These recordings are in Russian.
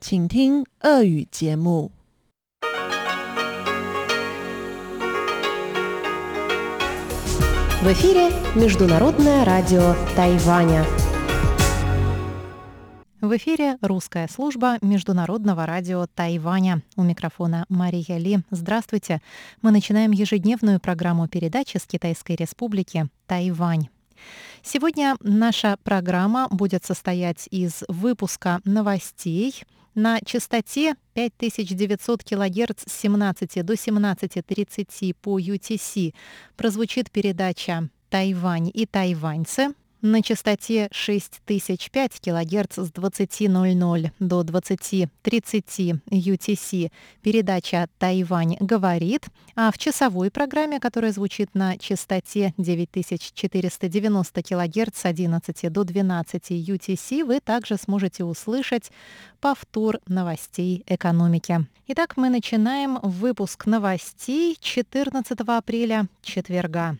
请听俄语节目。В эфире Международное радио Тайваня. В эфире русская служба Международного радио Тайваня. У микрофона Мария Ли. Здравствуйте. Мы начинаем ежедневную программу передачи с Китайской Республики Тайвань. Сегодня наша программа будет состоять из выпуска новостей на частоте 5900 кГц с 17 до 17.30 по UTC. Прозвучит передача «Тайвань и тайваньцы», на частоте 6005 кГц с 20.00 до 20.30 UTC передача «Тайвань говорит», а в часовой программе, которая звучит на частоте 9490 кГц с 11 до 12 UTC, вы также сможете услышать повтор новостей экономики. Итак, мы начинаем выпуск новостей 14 апреля, четверга.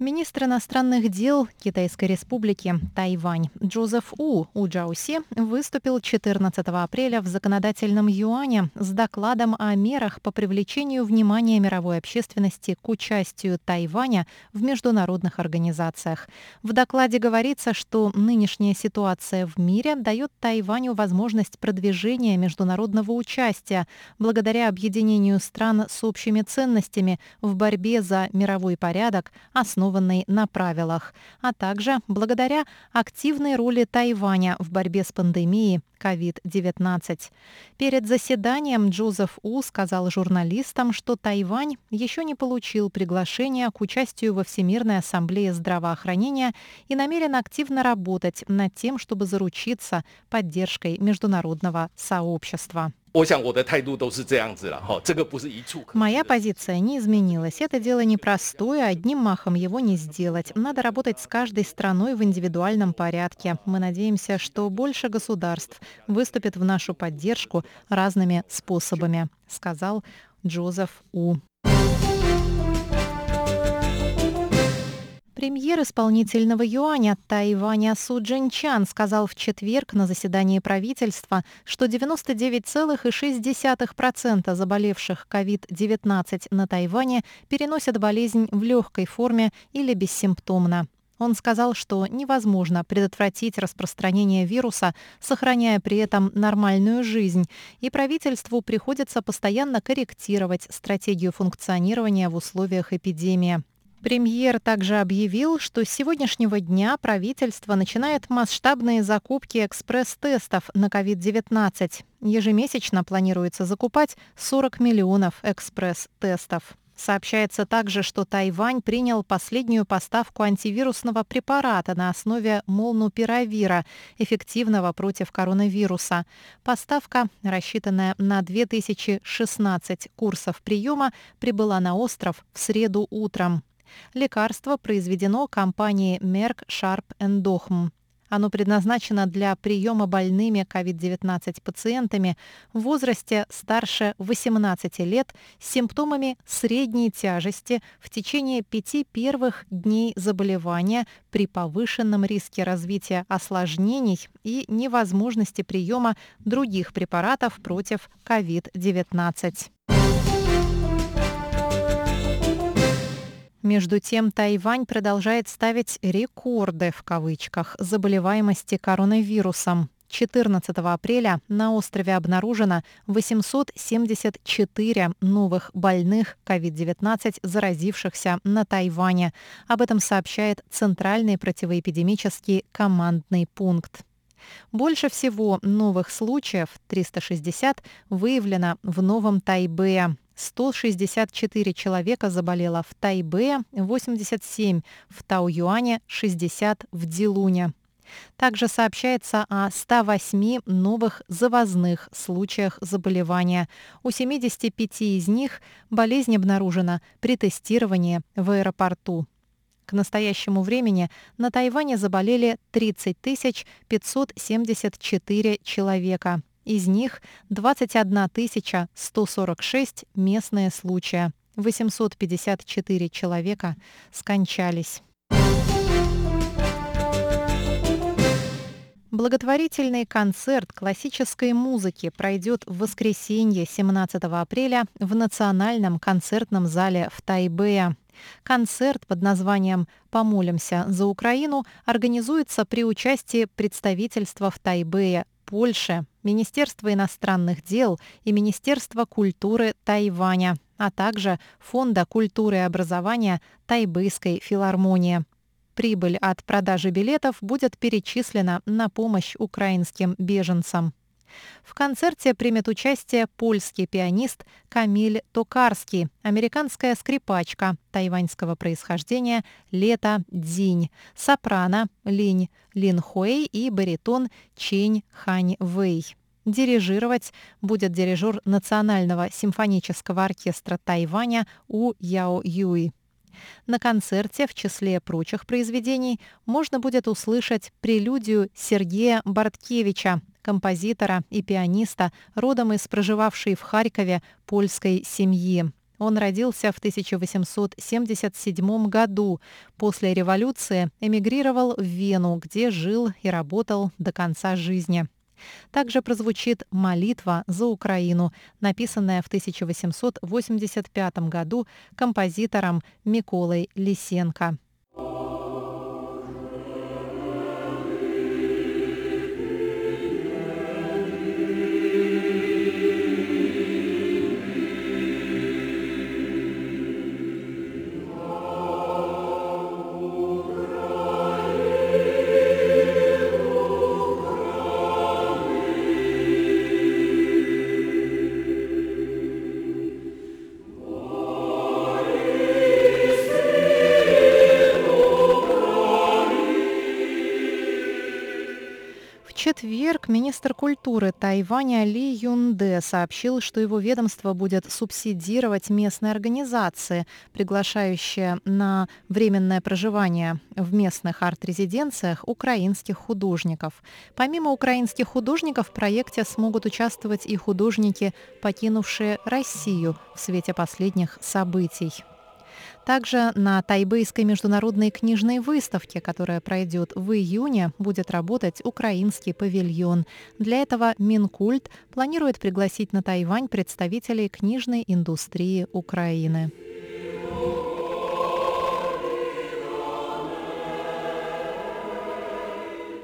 Министр иностранных дел Китайской республики Тайвань Джозеф У У Джауси выступил 14 апреля в законодательном юане с докладом о мерах по привлечению внимания мировой общественности к участию Тайваня в международных организациях. В докладе говорится, что нынешняя ситуация в мире дает Тайваню возможность продвижения международного участия благодаря объединению стран с общими ценностями в борьбе за мировой порядок, основанный на правилах, а также благодаря активной роли Тайваня в борьбе с пандемией COVID-19. Перед заседанием Джозеф У сказал журналистам, что Тайвань еще не получил приглашения к участию во Всемирной ассамблее здравоохранения и намерен активно работать над тем, чтобы заручиться поддержкой международного сообщества. Моя позиция не изменилась. Это дело непростое, одним махом его не сделать. Надо работать с каждой страной в индивидуальном порядке. Мы надеемся, что больше государств выступит в нашу поддержку разными способами, сказал Джозеф У. Премьер исполнительного юаня Тайваня Су Джинчан сказал в четверг на заседании правительства, что 99,6% заболевших COVID-19 на Тайване переносят болезнь в легкой форме или бессимптомно. Он сказал, что невозможно предотвратить распространение вируса, сохраняя при этом нормальную жизнь, и правительству приходится постоянно корректировать стратегию функционирования в условиях эпидемии. Премьер также объявил, что с сегодняшнего дня правительство начинает масштабные закупки экспресс-тестов на COVID-19. Ежемесячно планируется закупать 40 миллионов экспресс-тестов. Сообщается также, что Тайвань принял последнюю поставку антивирусного препарата на основе молнупиравира, эффективного против коронавируса. Поставка, рассчитанная на 2016 курсов приема, прибыла на остров в среду утром. Лекарство произведено компанией Merck Sharp Dohme. Оно предназначено для приема больными COVID-19 пациентами в возрасте старше 18 лет с симптомами средней тяжести в течение пяти первых дней заболевания при повышенном риске развития осложнений и невозможности приема других препаратов против COVID-19. Между тем, Тайвань продолжает ставить «рекорды» в кавычках заболеваемости коронавирусом. 14 апреля на острове обнаружено 874 новых больных COVID-19, заразившихся на Тайване. Об этом сообщает Центральный противоэпидемический командный пункт. Больше всего новых случаев, 360, выявлено в Новом Тайбе. 164 человека заболело в Тайбе, 87 в Тау-Юане, 60 в Дилуне. Также сообщается о 108 новых завозных случаях заболевания. У 75 из них болезнь обнаружена при тестировании в аэропорту. К настоящему времени на Тайване заболели 30 574 человека. Из них 21 146 местные случаи. 854 человека скончались. Благотворительный концерт классической музыки пройдет в воскресенье 17 апреля в Национальном концертном зале в Тайбэе. Концерт под названием «Помолимся за Украину» организуется при участии представительства в Тайбэе, Польше, Министерства иностранных дел и Министерства культуры Тайваня, а также Фонда культуры и образования Тайбэйской филармонии. Прибыль от продажи билетов будет перечислена на помощь украинским беженцам. В концерте примет участие польский пианист Камиль Токарский, американская скрипачка тайваньского происхождения Лета Дзинь, сопрано Линь Лин Хуэй и баритон Чень Хань Вэй. Дирижировать будет дирижер Национального симфонического оркестра Тайваня У Яо Юй. На концерте, в числе прочих произведений, можно будет услышать прелюдию Сергея Борткевича, композитора и пианиста, родом из проживавшей в Харькове польской семьи. Он родился в 1877 году. После революции эмигрировал в Вену, где жил и работал до конца жизни. Также прозвучит «Молитва за Украину», написанная в 1885 году композитором Миколой Лисенко. Четверг министр культуры Тайваня Ли Юнде сообщил, что его ведомство будет субсидировать местные организации, приглашающие на временное проживание в местных арт-резиденциях украинских художников. Помимо украинских художников в проекте смогут участвовать и художники, покинувшие Россию в свете последних событий. Также на Тайбэйской международной книжной выставке, которая пройдет в июне, будет работать украинский павильон. Для этого Минкульт планирует пригласить на Тайвань представителей книжной индустрии Украины.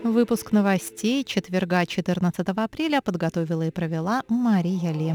Выпуск новостей четверга 14 апреля подготовила и провела Мария Ли.